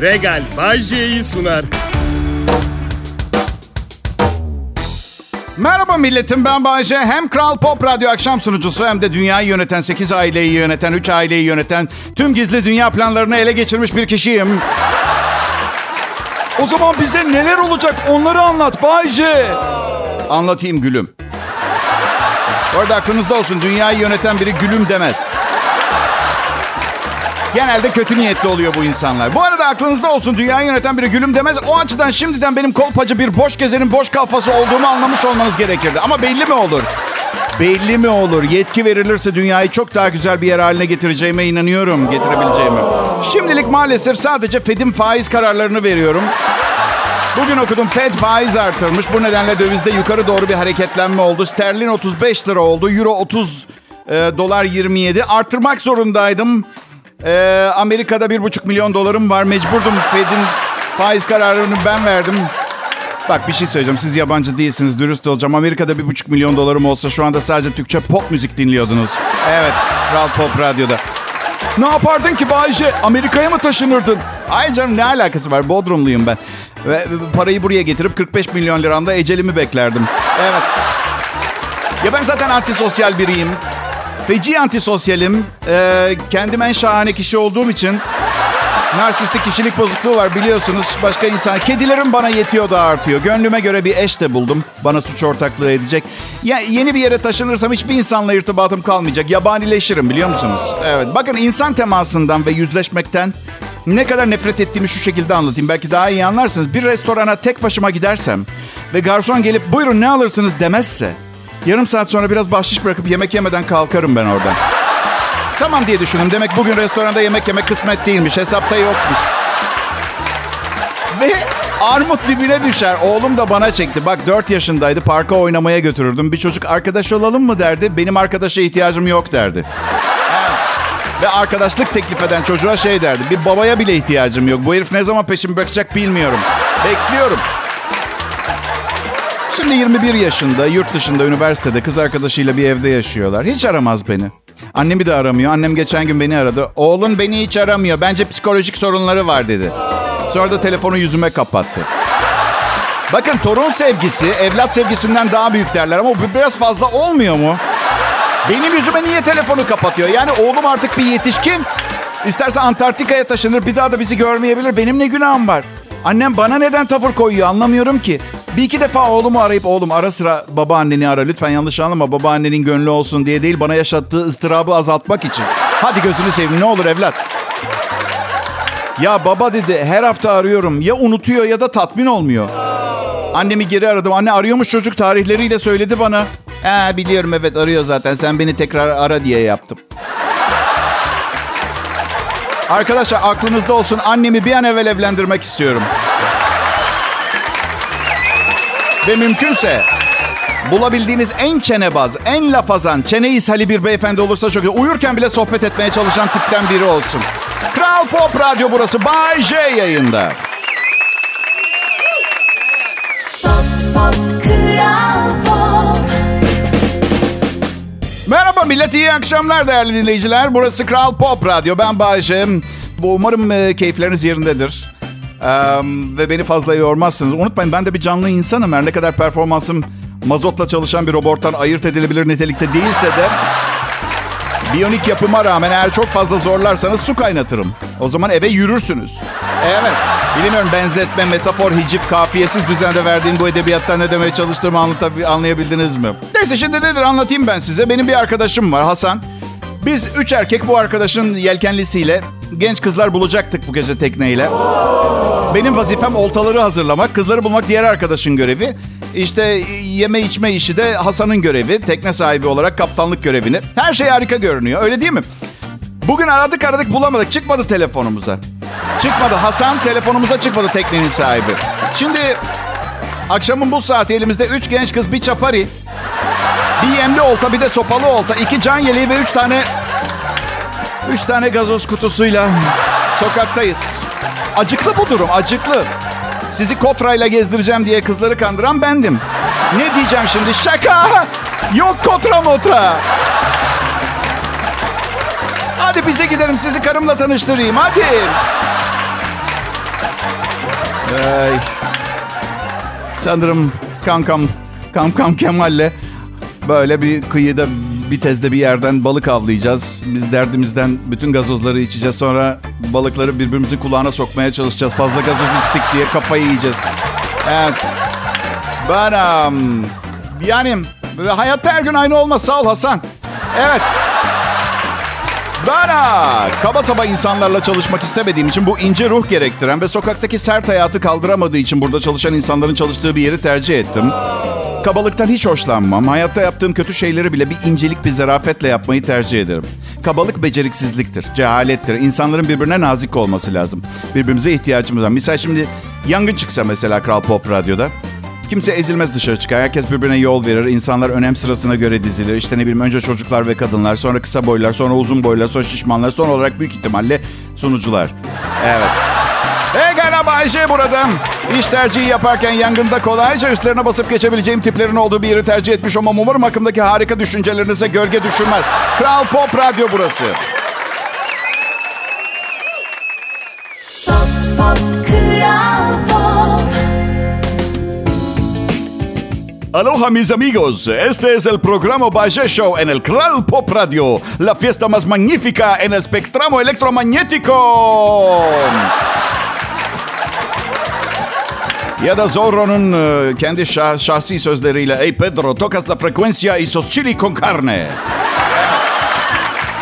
Regal Bajje'yi sunar. Merhaba milletim ben Bayece. Hem Kral Pop Radyo akşam sunucusu hem de dünyayı yöneten, 8 aileyi yöneten, 3 aileyi yöneten, tüm gizli dünya planlarını ele geçirmiş bir kişiyim. O zaman bize neler olacak onları anlat Bayce. Anlatayım gülüm. Bu arada aklınızda olsun dünyayı yöneten biri gülüm demez. Genelde kötü niyetli oluyor bu insanlar. Bu arada aklınızda olsun dünyayı yöneten biri gülüm demez. O açıdan şimdiden benim kolpacı bir boş gezenin boş kafası olduğumu anlamış olmanız gerekirdi. Ama belli mi olur? Belli mi olur? Yetki verilirse dünyayı çok daha güzel bir yer haline getireceğime inanıyorum. Getirebileceğime. Şimdilik maalesef sadece Fed'in faiz kararlarını veriyorum. Bugün okudum Fed faiz artırmış. Bu nedenle dövizde yukarı doğru bir hareketlenme oldu. Sterlin 35 lira oldu. Euro 30 e, dolar 27. Artırmak zorundaydım. E, Amerika'da 1,5 milyon dolarım var. Mecburdum Fed'in faiz kararını ben verdim. Bak bir şey söyleyeceğim. Siz yabancı değilsiniz. Dürüst olacağım. Amerika'da 1,5 milyon dolarım olsa şu anda sadece Türkçe pop müzik dinliyordunuz. Evet. Kral Pop Radyo'da. Ne yapardın ki Bayce? Amerika'ya mı taşınırdın? Ay canım ne alakası var? Bodrumluyum ben. Ve parayı buraya getirip 45 milyon liramda ecelimi beklerdim. Evet. Ya ben zaten antisosyal biriyim. Feci antisosyalim. Ee, kendim en şahane kişi olduğum için narsistik kişilik bozukluğu var biliyorsunuz. Başka insan. Kedilerim bana yetiyor da artıyor. Gönlüme göre bir eş de buldum. Bana suç ortaklığı edecek. Ya yeni bir yere taşınırsam hiçbir insanla irtibatım kalmayacak. Yabanileşirim biliyor musunuz? Evet. Bakın insan temasından ve yüzleşmekten ne kadar nefret ettiğimi şu şekilde anlatayım. Belki daha iyi anlarsınız. Bir restorana tek başıma gidersem ve garson gelip buyurun ne alırsınız demezse yarım saat sonra biraz bahşiş bırakıp yemek yemeden kalkarım ben oradan. Tamam diye düşündüm. Demek bugün restoranda yemek yemek kısmet değilmiş. Hesapta yokmuş. Ve armut dibine düşer. Oğlum da bana çekti. Bak 4 yaşındaydı. Parka oynamaya götürürdüm. Bir çocuk arkadaş olalım mı derdi. Benim arkadaşa ihtiyacım yok derdi. Ve arkadaşlık teklif eden çocuğa şey derdi. Bir babaya bile ihtiyacım yok. Bu herif ne zaman peşimi bırakacak bilmiyorum. Bekliyorum. Şimdi 21 yaşında, yurt dışında, üniversitede kız arkadaşıyla bir evde yaşıyorlar. Hiç aramaz beni. Annemi de aramıyor. Annem geçen gün beni aradı. Oğlun beni hiç aramıyor. Bence psikolojik sorunları var dedi. Sonra da telefonu yüzüme kapattı. Bakın torun sevgisi evlat sevgisinden daha büyük derler ama bu biraz fazla olmuyor mu? Benim yüzüme niye telefonu kapatıyor? Yani oğlum artık bir yetişkin. İsterse Antarktika'ya taşınır bir daha da bizi görmeyebilir. Benim ne günahım var? Annem bana neden tavır koyuyor anlamıyorum ki. Bir iki defa oğlumu arayıp oğlum ara sıra babaanneni ara. Lütfen yanlış anlama babaannenin gönlü olsun diye değil bana yaşattığı ıstırabı azaltmak için. Hadi gözünü seveyim ne olur evlat. Ya baba dedi her hafta arıyorum. Ya unutuyor ya da tatmin olmuyor. Annemi geri aradım. Anne arıyormuş çocuk tarihleriyle söyledi bana. He biliyorum evet arıyor zaten. Sen beni tekrar ara diye yaptım. Arkadaşlar aklınızda olsun annemi bir an evvel evlendirmek istiyorum. Ve mümkünse bulabildiğiniz en çenebaz, en lafazan, çene ishali bir beyefendi olursa çok iyi. Uyurken bile sohbet etmeye çalışan tipten biri olsun. Kral Pop Radyo burası. Bay J yayında. Merhaba millet, iyi akşamlar değerli dinleyiciler. Burası Kral Pop Radyo. Ben Bayece. Bu umarım e, keyifleriniz yerindedir. Ee, ve beni fazla yormazsınız. Unutmayın ben de bir canlı insanım. Her ne kadar performansım mazotla çalışan bir robottan ayırt edilebilir nitelikte değilse de... Biyonik yapıma rağmen eğer çok fazla zorlarsanız su kaynatırım. O zaman eve yürürsünüz. Evet. Bilmiyorum benzetme, metafor, hicip, kafiyesiz düzende verdiğim bu edebiyattan ne demeye çalıştığımı anlatab- anlayabildiniz mi? Neyse şimdi nedir anlatayım ben size. Benim bir arkadaşım var Hasan. Biz üç erkek bu arkadaşın yelkenlisiyle genç kızlar bulacaktık bu gece tekneyle. Benim vazifem oltaları hazırlamak, kızları bulmak diğer arkadaşın görevi. İşte yeme içme işi de Hasan'ın görevi. Tekne sahibi olarak kaptanlık görevini. Her şey harika görünüyor öyle değil mi? Bugün aradık aradık bulamadık. Çıkmadı telefonumuza. Çıkmadı. Hasan telefonumuza çıkmadı teknenin sahibi. Şimdi akşamın bu saati elimizde üç genç kız bir çapari. Bir yemli olta bir de sopalı olta. iki can yeleği ve üç tane... Üç tane gazoz kutusuyla sokaktayız. Acıklı bu durum acıklı. Sizi kotrayla gezdireceğim diye kızları kandıran bendim. Ne diyeceğim şimdi? Şaka! Yok kotra motra. Hadi bize gidelim sizi karımla tanıştırayım hadi. Ay. Sanırım kankam, kankam Kemal'le böyle bir kıyıda bir tezde bir yerden balık avlayacağız. Biz derdimizden bütün gazozları içeceğiz. Sonra balıkları birbirimizin kulağına sokmaya çalışacağız. Fazla gazoz içtik diye kafayı yiyeceğiz. Evet. Ben um, yani hayatta her gün aynı olmaz. Sağ ol Hasan. Evet. Ben ha, kaba saba insanlarla çalışmak istemediğim için bu ince ruh gerektiren ve sokaktaki sert hayatı kaldıramadığı için burada çalışan insanların çalıştığı bir yeri tercih ettim. Kabalıktan hiç hoşlanmam. Hayatta yaptığım kötü şeyleri bile bir incelik, bir zarafetle yapmayı tercih ederim. Kabalık beceriksizliktir, cehalettir. İnsanların birbirine nazik olması lazım. Birbirimize ihtiyacımız var. Misal şimdi yangın çıksa mesela Kral Pop Radyo'da. Kimse ezilmez dışarı çıkar. Herkes birbirine yol verir. İnsanlar önem sırasına göre dizilir. İşte ne bileyim önce çocuklar ve kadınlar, sonra kısa boylar, sonra uzun boylar, sonra şişmanlar, son olarak büyük ihtimalle sunucular. Evet. Pekala Bayşe burada. İş tercihi yaparken yangında kolayca üstlerine basıp geçebileceğim tiplerin olduğu bir yeri tercih etmiş olmam umarım hakkımdaki harika düşüncelerinize gölge düşürmez. Kral Pop Radyo burası. Aloha mis amigos, este es el programa Baje Show en el Kral Pop Radio, la fiesta más magnífica en el espectramo electromagnético. Ya Zorro'nun e, kendi şah- şahsi sözleriyle Ey Pedro, tocas la frecuencia y sos chili con carne.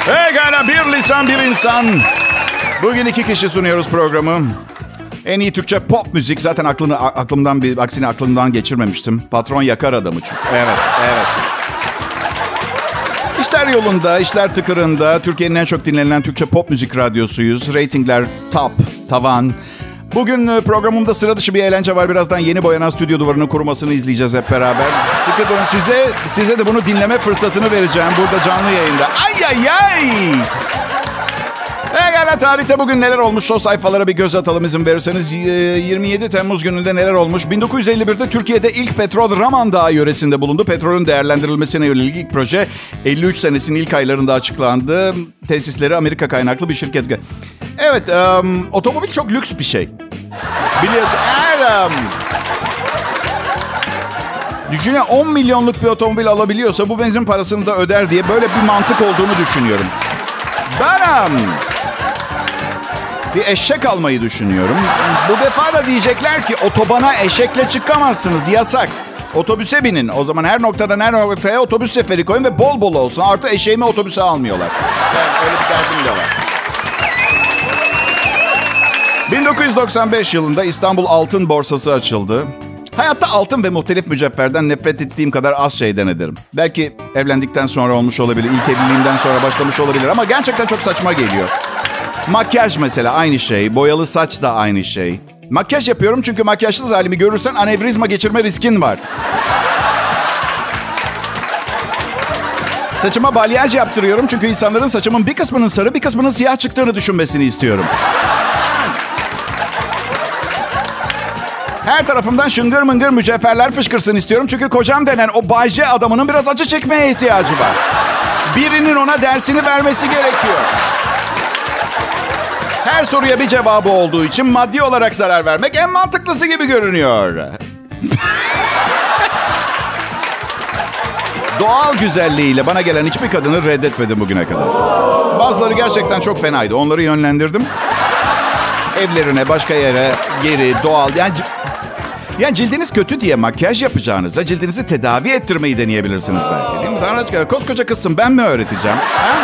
Pekala bir lisan bir insan. Bugün iki kişi sunuyoruz programı. En iyi Türkçe pop müzik zaten aklını, aklımdan bir aksine aklımdan geçirmemiştim. Patron yakar adamı çünkü. Evet, evet. İşler yolunda, işler tıkırında. Türkiye'nin en çok dinlenen Türkçe pop müzik radyosuyuz. Ratingler top, tavan. Bugün e, programımda sıra dışı bir eğlence var. Birazdan yeni boyanan stüdyo duvarının kurumasını izleyeceğiz hep beraber. Sıkı durun. Size, size de bunu dinleme fırsatını vereceğim burada canlı yayında. Ay ay ay! Pekala tarihte bugün neler olmuş o sayfalara bir göz atalım izin verirseniz. Ee, 27 Temmuz gününde neler olmuş? 1951'de Türkiye'de ilk petrol Raman Dağı yöresinde bulundu. Petrolün değerlendirilmesine yönelik ilk proje 53 senesinin ilk aylarında açıklandı. Tesisleri Amerika kaynaklı bir şirket. Evet, em, otomobil çok lüks bir şey. Biliyorsun eğer... em, Düşünün 10 milyonluk bir otomobil alabiliyorsa bu benzin parasını da öder diye böyle bir mantık olduğunu düşünüyorum. Ben em, bir eşek almayı düşünüyorum. Bu defa da diyecekler ki otobana eşekle çıkamazsınız yasak. Otobüse binin. O zaman her noktadan her noktaya otobüs seferi koyun ve bol bol olsun. Artı eşeğimi otobüse almıyorlar. Evet, öyle bir derdim de var. 1995 yılında İstanbul Altın Borsası açıldı. Hayatta altın ve muhtelif mücevherden nefret ettiğim kadar az şeyden ederim. Belki evlendikten sonra olmuş olabilir, ilk evliliğimden sonra başlamış olabilir ama gerçekten çok saçma geliyor. Makyaj mesela aynı şey, boyalı saç da aynı şey. Makyaj yapıyorum çünkü makyajsız halimi görürsen anevrizma geçirme riskin var. Saçıma balyaj yaptırıyorum çünkü insanların saçımın bir kısmının sarı bir kısmının siyah çıktığını düşünmesini istiyorum. Her tarafımdan şıngır mıngır mücevherler fışkırsın istiyorum. Çünkü kocam denen o Bayce adamının biraz acı çekmeye ihtiyacı var. Birinin ona dersini vermesi gerekiyor. Her soruya bir cevabı olduğu için maddi olarak zarar vermek en mantıklısı gibi görünüyor. Doğal güzelliğiyle bana gelen hiçbir kadını reddetmedim bugüne kadar. Bazıları gerçekten çok fenaydı. Onları yönlendirdim. Evlerine, başka yere, geri, doğal. Yani, yani cildiniz kötü diye makyaj yapacağınıza cildinizi tedavi ettirmeyi deneyebilirsiniz belki. Değil mi? Tanrı aşkına, koskoca kızsın ben mi öğreteceğim? Ha?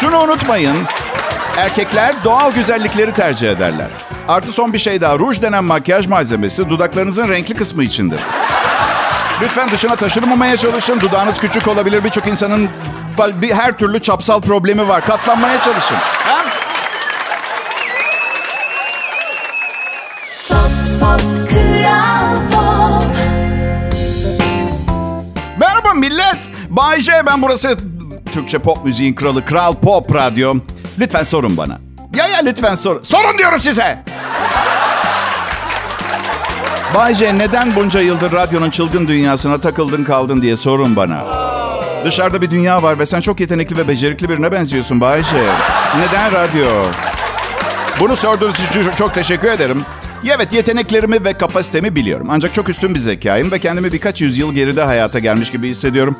Şunu unutmayın. Erkekler doğal güzellikleri tercih ederler. Artı son bir şey daha. Ruj denen makyaj malzemesi dudaklarınızın renkli kısmı içindir. Lütfen dışına taşırmamaya çalışın. Dudağınız küçük olabilir. Birçok insanın bir, her türlü çapsal problemi var. Katlanmaya çalışın. Ha? Bay J ben burası Türkçe pop müziğin kralı Kral Pop Radyo. Lütfen sorun bana. Ya ya lütfen sorun. Sorun diyorum size. Bay J neden bunca yıldır radyonun çılgın dünyasına takıldın kaldın diye sorun bana. Dışarıda bir dünya var ve sen çok yetenekli ve becerikli birine benziyorsun Bay J. Neden radyo? Bunu sorduğunuz için çok teşekkür ederim. Evet yeteneklerimi ve kapasitemi biliyorum. Ancak çok üstün bir zekayım ve kendimi birkaç yüzyıl geride hayata gelmiş gibi hissediyorum.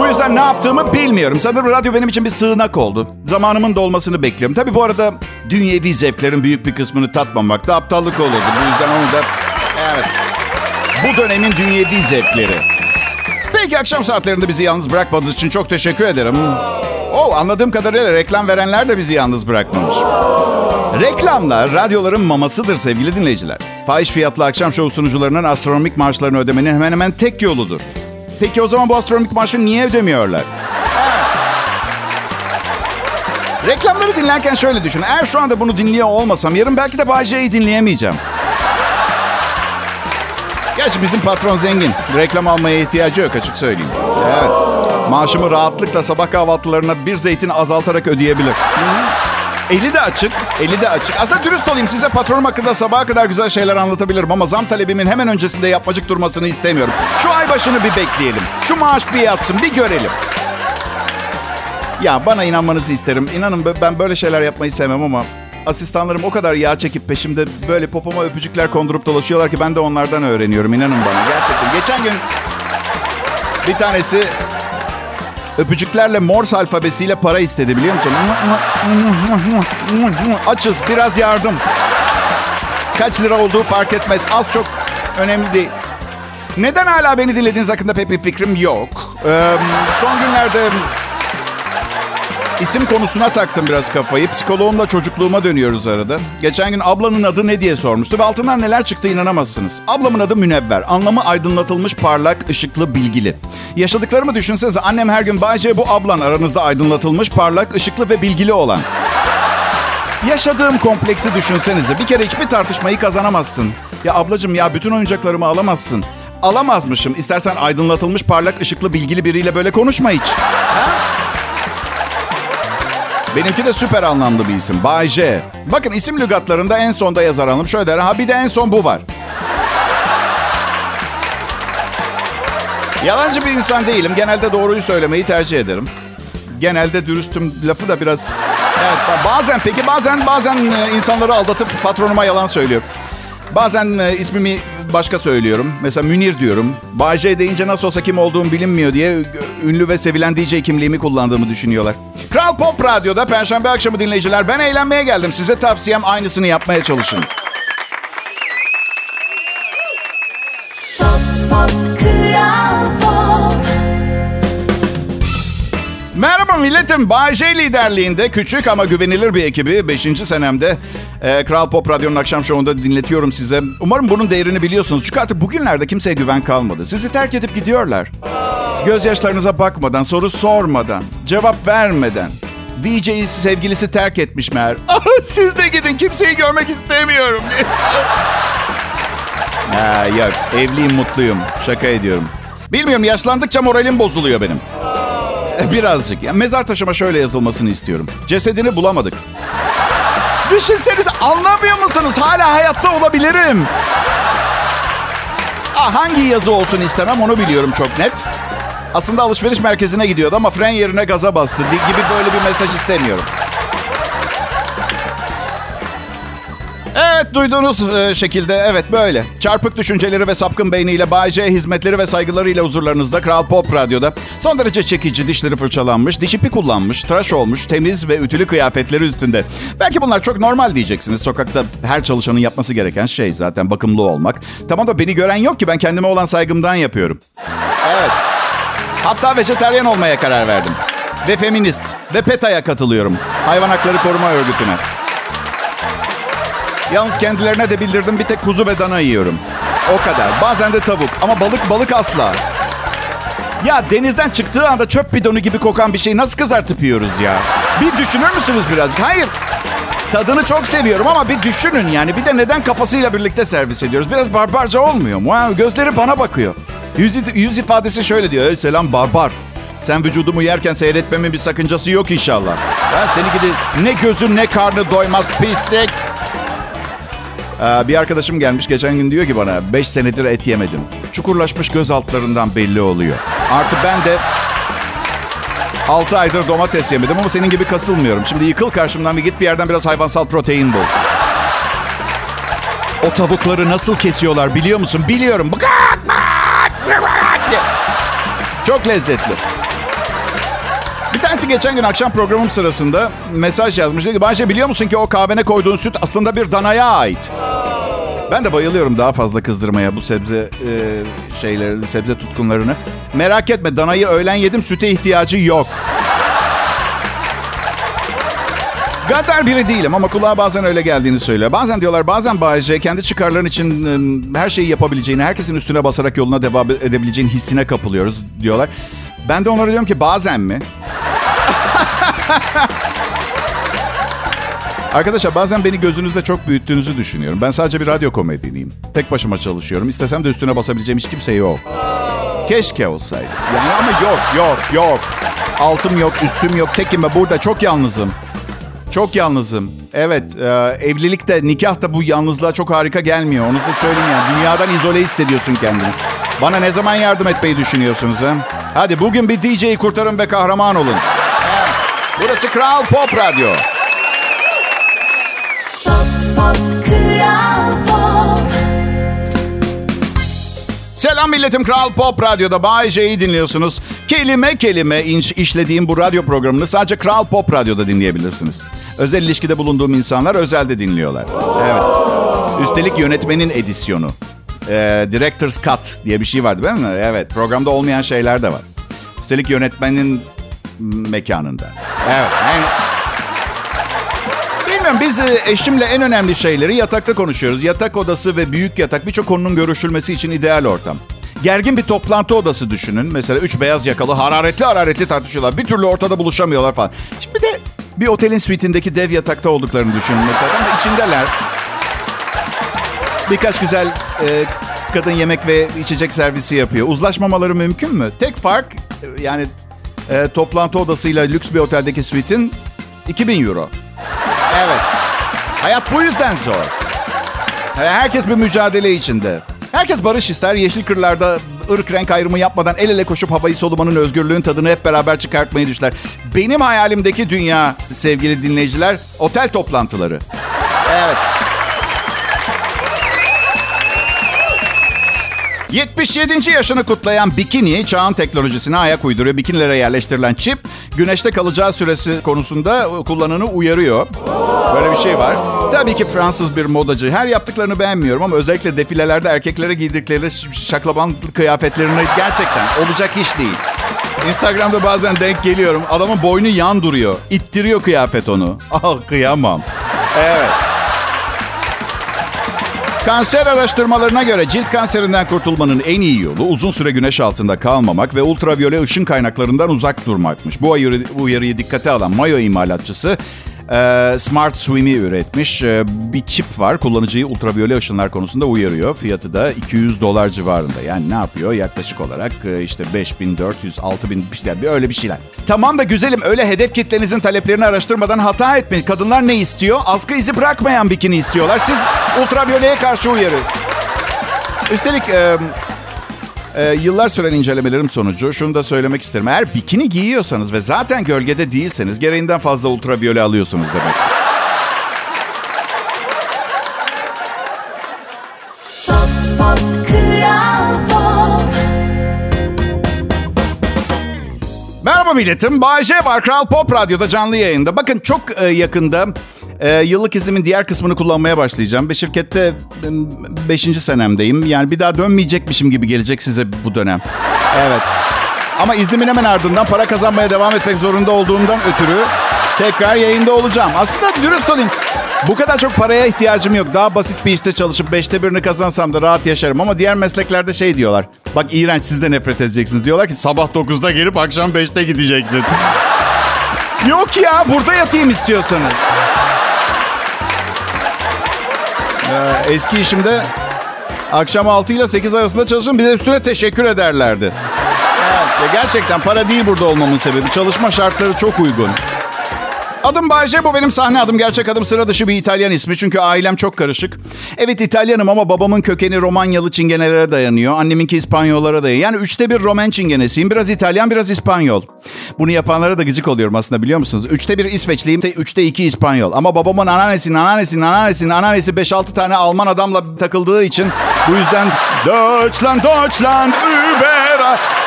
Bu yüzden ne yaptığımı bilmiyorum. Sanırım radyo benim için bir sığınak oldu. Zamanımın dolmasını bekliyorum. Tabii bu arada dünyevi zevklerin büyük bir kısmını tatmamak da aptallık olurdu. Bu yüzden onu da... Evet. Bu dönemin dünyevi zevkleri. Peki akşam saatlerinde bizi yalnız bırakmadığınız için çok teşekkür ederim. Oh, anladığım kadarıyla reklam verenler de bizi yalnız bırakmamış. Reklamlar radyoların mamasıdır sevgili dinleyiciler. Fahiş fiyatlı akşam şovu sunucularının astronomik maaşlarını ödemenin hemen hemen tek yoludur. Peki o zaman bu astronomik maaşı niye ödemiyorlar? Reklamları dinlerken şöyle düşün. Eğer şu anda bunu dinliyor olmasam yarın belki de Bayce'yi dinleyemeyeceğim. Gerçi bizim patron zengin. Reklam almaya ihtiyacı yok açık söyleyeyim. Evet. Maaşımı rahatlıkla sabah kahvaltılarına bir zeytin azaltarak ödeyebilir. Eli de açık, eli de açık. Aslında dürüst olayım size patronum hakkında sabaha kadar güzel şeyler anlatabilirim ama zam talebimin hemen öncesinde yapmacık durmasını istemiyorum. Şu ay başını bir bekleyelim. Şu maaş bir yatsın, bir görelim. Ya bana inanmanızı isterim. İnanın ben böyle şeyler yapmayı sevmem ama asistanlarım o kadar yağ çekip peşimde böyle popoma öpücükler kondurup dolaşıyorlar ki ben de onlardan öğreniyorum. İnanın bana gerçekten. Geçen gün bir tanesi öpücüklerle Morse alfabesiyle para istedi biliyor musun? Açız biraz yardım. Kaç lira olduğu fark etmez. Az çok önemli değil. Neden hala beni dinlediğiniz hakkında pek bir fikrim yok. Ee, son günlerde isim konusuna taktım biraz kafayı. Psikoloğumla çocukluğuma dönüyoruz arada. Geçen gün ablanın adı ne diye sormuştu ve altından neler çıktı inanamazsınız. Ablamın adı Münevver. Anlamı aydınlatılmış, parlak, ışıklı, bilgili. Yaşadıklarımı düşünsenize annem her gün Bayce bu ablan aranızda aydınlatılmış, parlak, ışıklı ve bilgili olan. Yaşadığım kompleksi düşünsenize. Bir kere hiçbir tartışmayı kazanamazsın. Ya ablacığım ya bütün oyuncaklarımı alamazsın. Alamazmışım. İstersen aydınlatılmış, parlak, ışıklı, bilgili biriyle böyle konuşma hiç. Benimki de süper anlamlı bir isim. Bay J. Bakın isim lügatlarında en sonda yazar hanım şöyle der. Ha bir de en son bu var. Yalancı bir insan değilim. Genelde doğruyu söylemeyi tercih ederim. Genelde dürüstüm lafı da biraz... Evet bazen peki bazen bazen e, insanları aldatıp patronuma yalan söylüyorum. Bazen e, ismimi başka söylüyorum. Mesela Münir diyorum. Bay deyince nasıl olsa kim olduğum bilinmiyor diye ünlü ve sevilen DJ kimliğimi kullandığımı düşünüyorlar. Kral Pop Radyo'da Perşembe akşamı dinleyiciler. Ben eğlenmeye geldim. Size tavsiyem aynısını yapmaya çalışın. Merhaba milletim. Bay J liderliğinde küçük ama güvenilir bir ekibi 5. senemde e, Kral Pop Radyo'nun akşam şovunda dinletiyorum size. Umarım bunun değerini biliyorsunuz. Çünkü artık bugünlerde kimseye güven kalmadı. Sizi terk edip gidiyorlar. Gözyaşlarınıza bakmadan, soru sormadan, cevap vermeden. DJ'yi sevgilisi terk etmiş meğer. Ah, Siz de gidin kimseyi görmek istemiyorum. ha, yok evliyim mutluyum. Şaka ediyorum. Bilmiyorum yaşlandıkça moralim bozuluyor benim. Birazcık. Ya, mezar taşıma şöyle yazılmasını istiyorum. Cesedini bulamadık. Düşünsenize anlamıyor musunuz? Hala hayatta olabilirim. Ah, hangi yazı olsun istemem onu biliyorum çok net. Aslında alışveriş merkezine gidiyordu ama fren yerine gaza bastı gibi böyle bir mesaj istemiyorum. Evet duyduğunuz e, şekilde evet böyle. Çarpık düşünceleri ve sapkın beyniyle Bay J hizmetleri ve saygılarıyla huzurlarınızda Kral Pop Radyo'da. Son derece çekici, dişleri fırçalanmış, diş ipi kullanmış, tıraş olmuş, temiz ve ütülü kıyafetleri üstünde. Belki bunlar çok normal diyeceksiniz. Sokakta her çalışanın yapması gereken şey zaten bakımlı olmak. Tamam da beni gören yok ki ben kendime olan saygımdan yapıyorum. Evet. Hatta vejeteryan olmaya karar verdim. Ve feminist. Ve PETA'ya katılıyorum. Hayvan Hakları Koruma Örgütü'ne. Yalnız kendilerine de bildirdim bir tek kuzu ve dana yiyorum. O kadar. Bazen de tavuk. Ama balık balık asla. Ya denizden çıktığı anda çöp bidonu gibi kokan bir şeyi nasıl kızartıp yiyoruz ya? Bir düşünür müsünüz birazcık? Hayır. Tadını çok seviyorum ama bir düşünün yani. Bir de neden kafasıyla birlikte servis ediyoruz? Biraz barbarca olmuyor mu? Gözleri bana bakıyor. Yüz, yüz ifadesi şöyle diyor. Ey selam barbar. Sen vücudumu yerken seyretmemin bir sakıncası yok inşallah. Ben seni gidi ne gözün ne karnı doymaz pislik. Ee, bir arkadaşım gelmiş geçen gün diyor ki bana 5 senedir et yemedim. Çukurlaşmış göz altlarından belli oluyor. Artı ben de 6 aydır domates yemedim ama senin gibi kasılmıyorum. Şimdi yıkıl karşımdan bir git bir yerden biraz hayvansal protein bul. O tavukları nasıl kesiyorlar biliyor musun? Biliyorum. Çok lezzetli. Tanesi geçen gün akşam programım sırasında mesaj yazmış. Dedi ki Bayce biliyor musun ki o kahvene koyduğun süt aslında bir danaya ait. Ben de bayılıyorum daha fazla kızdırmaya bu sebze e, şeyleri, sebze tutkunlarını. Merak etme danayı öğlen yedim süte ihtiyacı yok. Gaddar biri değilim ama kulağa bazen öyle geldiğini söylüyor. Bazen diyorlar bazen Bayece kendi çıkarların için ım, her şeyi yapabileceğini, herkesin üstüne basarak yoluna devam edebileceğin hissine kapılıyoruz diyorlar. Ben de onlara diyorum ki bazen mi? Arkadaşlar bazen beni gözünüzde çok büyüttüğünüzü düşünüyorum. Ben sadece bir radyo komedyeniyim. Tek başıma çalışıyorum. İstesem de üstüne basabileceğim hiç kimse yok. Keşke olsaydı. Yani ama yok, yok, yok. Altım yok, üstüm yok, tekim ve burada çok yalnızım. Çok yalnızım. Evet, e, evlilik de nikah da bu yalnızlığa çok harika gelmiyor. Onu da söyleyeyim yani. Dünyadan izole hissediyorsun kendini. Bana ne zaman yardım etmeyi düşünüyorsunuz ha? Hadi bugün bir DJ'yi kurtarın ve kahraman olun. Burası Kral Pop Radyo. Pop Pop Kral Pop Selam milletim Kral Pop Radyo'da Bay J'yi dinliyorsunuz. Kelime kelime inş, işlediğim bu radyo programını sadece Kral Pop Radyo'da dinleyebilirsiniz. Özel ilişkide bulunduğum insanlar özelde dinliyorlar. Evet. Üstelik yönetmenin edisyonu. Ee, Director's Cut diye bir şey vardı değil mi? Evet. Programda olmayan şeyler de var. Üstelik yönetmenin mekanında. Evet. Yani Bilmiyorum biz e, eşimle en önemli şeyleri yatakta konuşuyoruz. Yatak odası ve büyük yatak birçok konunun görüşülmesi için ideal ortam. Gergin bir toplantı odası düşünün. Mesela üç beyaz yakalı hararetli hararetli tartışıyorlar. Bir türlü ortada buluşamıyorlar falan. Şimdi de bir otelin suite'indeki dev yatakta olduklarını düşünün mesela. Ama içindeler. Birkaç güzel e, kadın yemek ve içecek servisi yapıyor. Uzlaşmamaları mümkün mü? Tek fark e, yani e, toplantı odasıyla lüks bir oteldeki suite'in 2000 euro. Evet. Hayat bu yüzden zor. Herkes bir mücadele içinde. Herkes barış ister. Yeşil kırlarda ırk renk ayrımı yapmadan el ele koşup havayı solumanın özgürlüğün tadını hep beraber çıkartmayı düşler. Benim hayalimdeki dünya sevgili dinleyiciler otel toplantıları. Evet. 77. yaşını kutlayan bikini çağın teknolojisine ayak uyduruyor. Bikinilere yerleştirilen çip güneşte kalacağı süresi konusunda kullananı uyarıyor. Böyle bir şey var. Tabii ki Fransız bir modacı. Her yaptıklarını beğenmiyorum ama özellikle defilelerde erkeklere giydikleri şaklaban kıyafetlerini gerçekten olacak iş değil. Instagram'da bazen denk geliyorum. Adamın boynu yan duruyor. İttiriyor kıyafet onu. Ah kıyamam. Evet. Kanser araştırmalarına göre cilt kanserinden kurtulmanın en iyi yolu uzun süre güneş altında kalmamak ve ultraviyole ışın kaynaklarından uzak durmakmış. Bu uyarı, uyarıyı dikkate alan mayo imalatçısı e, Smart Swim'i üretmiş. E, bir çip var kullanıcıyı ultraviyole ışınlar konusunda uyarıyor. Fiyatı da 200 dolar civarında. Yani ne yapıyor? Yaklaşık olarak e, işte 5400, 6000 bir şeyler, öyle bir şeyler. Tamam da güzelim öyle hedef kitlenizin taleplerini araştırmadan hata etmeyin. Kadınlar ne istiyor? Askı izi bırakmayan bikini istiyorlar. Siz ultraviyoleye karşı uyarın. Üstelik e, e, yıllar süren incelemelerim sonucu şunu da söylemek isterim. Eğer bikini giyiyorsanız ve zaten gölgede değilseniz gereğinden fazla ultraviyole alıyorsunuz demek. Pop Pop Kral Pop Merhaba milletim. Bay J var Kral Pop Radyo'da canlı yayında. Bakın çok e, yakında e, yıllık iznimin diğer kısmını kullanmaya başlayacağım. Ve şirkette 5. senemdeyim. Yani bir daha dönmeyecekmişim gibi gelecek size bu dönem. Evet. Ama iznimin hemen ardından para kazanmaya devam etmek zorunda olduğumdan ötürü tekrar yayında olacağım. Aslında dürüst olayım. Bu kadar çok paraya ihtiyacım yok. Daha basit bir işte çalışıp beşte birini kazansam da rahat yaşarım. Ama diğer mesleklerde şey diyorlar. Bak iğrenç siz de nefret edeceksiniz. Diyorlar ki sabah 9'da gelip akşam 5'te gideceksin. yok ya burada yatayım istiyorsanız. Ee, eski işimde akşam 6 ile 8 arasında çalışırım. Bir de üstüne teşekkür ederlerdi. Evet, gerçekten para değil burada olmamın sebebi. Çalışma şartları çok uygun. Adım Bayce, bu benim sahne adım. Gerçek adım sıra dışı bir İtalyan ismi. Çünkü ailem çok karışık. Evet İtalyanım ama babamın kökeni Romanyalı çingenelere dayanıyor. Anneminki İspanyollara dayanıyor. Yani üçte bir Roman çingenesiyim. Biraz İtalyan, biraz İspanyol. Bunu yapanlara da gıcık oluyorum aslında biliyor musunuz? Üçte bir İsveçliyim, te- üçte iki İspanyol. Ama babamın anneannesinin, anneannesinin, anneannesinin, anneannesi 5-6 tane Alman adamla takıldığı için bu yüzden Deutschland, Deutschland, über...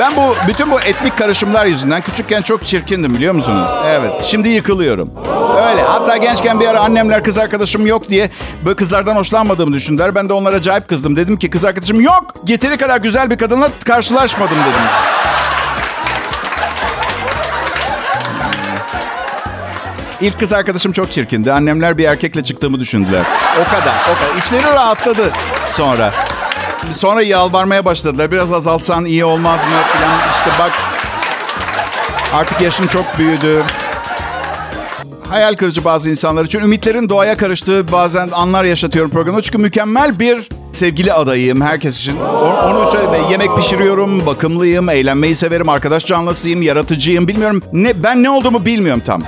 Ben bu bütün bu etnik karışımlar yüzünden küçükken çok çirkindim biliyor musunuz? Evet. Şimdi yıkılıyorum. Öyle. Hatta gençken bir ara annemler kız arkadaşım yok diye böyle kızlardan hoşlanmadığımı düşündüler. Ben de onlara acayip kızdım. Dedim ki kız arkadaşım yok. Yeteri kadar güzel bir kadınla karşılaşmadım dedim. İlk kız arkadaşım çok çirkindi. Annemler bir erkekle çıktığımı düşündüler. O kadar, o kadar. İçleri rahatladı sonra. Sonra yalvarmaya başladılar. Biraz azaltsan iyi olmaz mı? Falan. İşte bak artık yaşın çok büyüdü. Hayal kırıcı bazı insanlar için. Ümitlerin doğaya karıştığı bazen anlar yaşatıyorum programda. Çünkü mükemmel bir sevgili adayıyım herkes için. Onu söyleme. Yemek pişiriyorum, bakımlıyım, eğlenmeyi severim, arkadaş canlısıyım, yaratıcıyım. Bilmiyorum ne ben ne olduğumu bilmiyorum tam.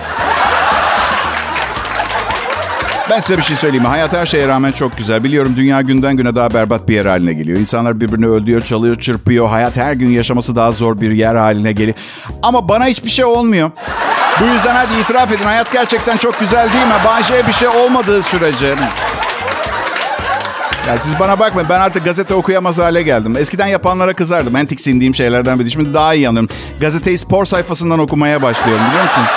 Ben size bir şey söyleyeyim mi? Hayat her şeye rağmen çok güzel. Biliyorum dünya günden güne daha berbat bir yer haline geliyor. İnsanlar birbirini öldürüyor, çalıyor, çırpıyor. Hayat her gün yaşaması daha zor bir yer haline geliyor. Ama bana hiçbir şey olmuyor. Bu yüzden hadi itiraf edin. Hayat gerçekten çok güzel değil mi? Bahçeye bir şey olmadığı sürece. Ya siz bana bakmayın. Ben artık gazete okuyamaz hale geldim. Eskiden yapanlara kızardım. En tiksindiğim şeylerden biri. Şimdi daha iyi anlıyorum. Gazeteyi spor sayfasından okumaya başlıyorum biliyor musunuz?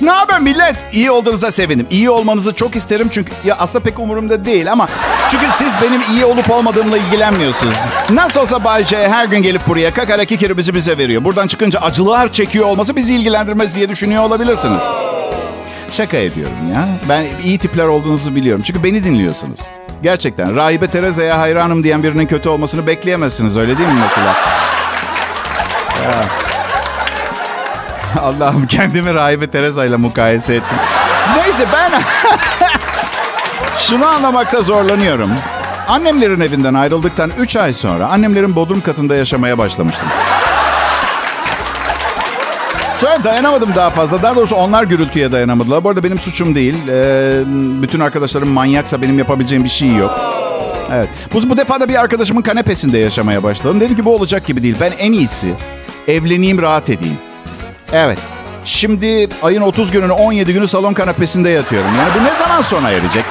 Ne haber millet? İyi olduğunuza sevindim. İyi olmanızı çok isterim çünkü ya aslında pek umurumda değil ama çünkü siz benim iyi olup olmadığımla ilgilenmiyorsunuz. Nasıl olsa Bay her gün gelip buraya kakara kikiri bizi bize veriyor. Buradan çıkınca acılar çekiyor olması bizi ilgilendirmez diye düşünüyor olabilirsiniz. Şaka ediyorum ya. Ben iyi tipler olduğunuzu biliyorum. Çünkü beni dinliyorsunuz. Gerçekten Rahibe Tereze'ye hayranım diyen birinin kötü olmasını bekleyemezsiniz. Öyle değil mi mesela? Allah'ım kendimi Rahibe Teresa ile mukayese ettim. Neyse ben şunu anlamakta zorlanıyorum. Annemlerin evinden ayrıldıktan 3 ay sonra annemlerin bodrum katında yaşamaya başlamıştım. Sonra dayanamadım daha fazla. Daha doğrusu onlar gürültüye dayanamadılar. Bu arada benim suçum değil. Ee, bütün arkadaşlarım manyaksa benim yapabileceğim bir şey yok. Evet. Bu, bu defa da bir arkadaşımın kanepesinde yaşamaya başladım. Dedim ki bu olacak gibi değil. Ben en iyisi evleneyim rahat edeyim. Evet. Şimdi ayın 30 gününü 17 günü salon kanepesinde yatıyorum. Yani bu ne zaman sona erecek?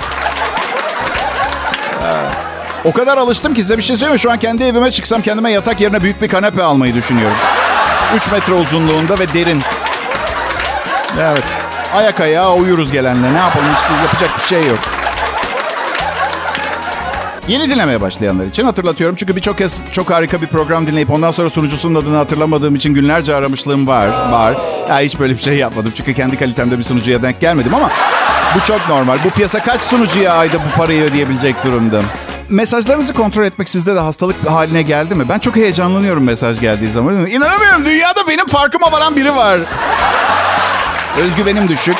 Ee, O kadar alıştım ki size bir şey söyleyeyim mi? Şu an kendi evime çıksam kendime yatak yerine büyük bir kanepe almayı düşünüyorum. 3 metre uzunluğunda ve derin. Evet. Ayak ayağa uyuruz gelenle. Ne yapalım işte yapacak bir şey yok. Yeni dinlemeye başlayanlar için hatırlatıyorum. Çünkü birçok kez çok harika bir program dinleyip ondan sonra sunucusunun adını hatırlamadığım için günlerce aramışlığım var. Var. Ya hiç böyle bir şey yapmadım. Çünkü kendi kalitemde bir sunucuya denk gelmedim ama bu çok normal. Bu piyasa kaç sunucuya ayda bu parayı ödeyebilecek durumda? Mesajlarınızı kontrol etmek sizde de hastalık haline geldi mi? Ben çok heyecanlanıyorum mesaj geldiği zaman. İnanamıyorum dünyada benim farkıma varan biri var. Özgüvenim düşük.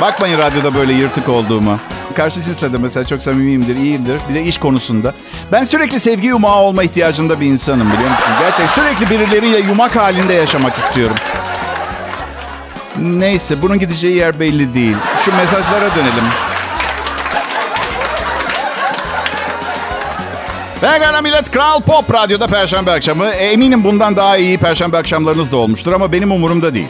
Bakmayın radyoda böyle yırtık olduğuma. Karşı cinsle de mesela çok samimiyimdir, iyiyimdir. Bir de iş konusunda. Ben sürekli sevgi yumağı olma ihtiyacında bir insanım biliyor musun? Gerçekten sürekli birileriyle yumak halinde yaşamak istiyorum. Neyse bunun gideceği yer belli değil. Şu mesajlara dönelim. Pekala millet Kral Pop Radyo'da Perşembe akşamı. Eminim bundan daha iyi Perşembe akşamlarınız da olmuştur ama benim umurumda değil.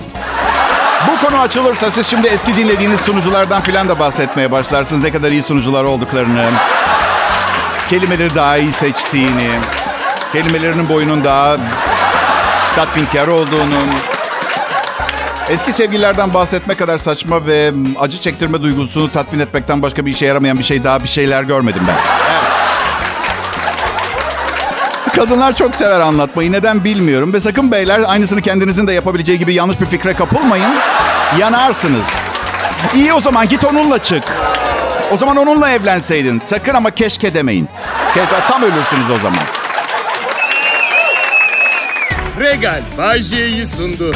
Bu konu açılırsa siz şimdi eski dinlediğiniz sunuculardan filan da bahsetmeye başlarsınız. Ne kadar iyi sunucular olduklarını, kelimeleri daha iyi seçtiğini, kelimelerinin boyunun daha tatminkar olduğunu, eski sevgililerden bahsetme kadar saçma ve acı çektirme duygusunu tatmin etmekten başka bir işe yaramayan bir şey daha bir şeyler görmedim ben. Kadınlar çok sever anlatmayı. Neden bilmiyorum. Ve sakın beyler aynısını kendinizin de yapabileceği gibi yanlış bir fikre kapılmayın. Yanarsınız. İyi o zaman git onunla çık. O zaman onunla evlenseydin. Sakın ama keşke demeyin. Tam ölürsünüz o zaman. Regal Bay sundu.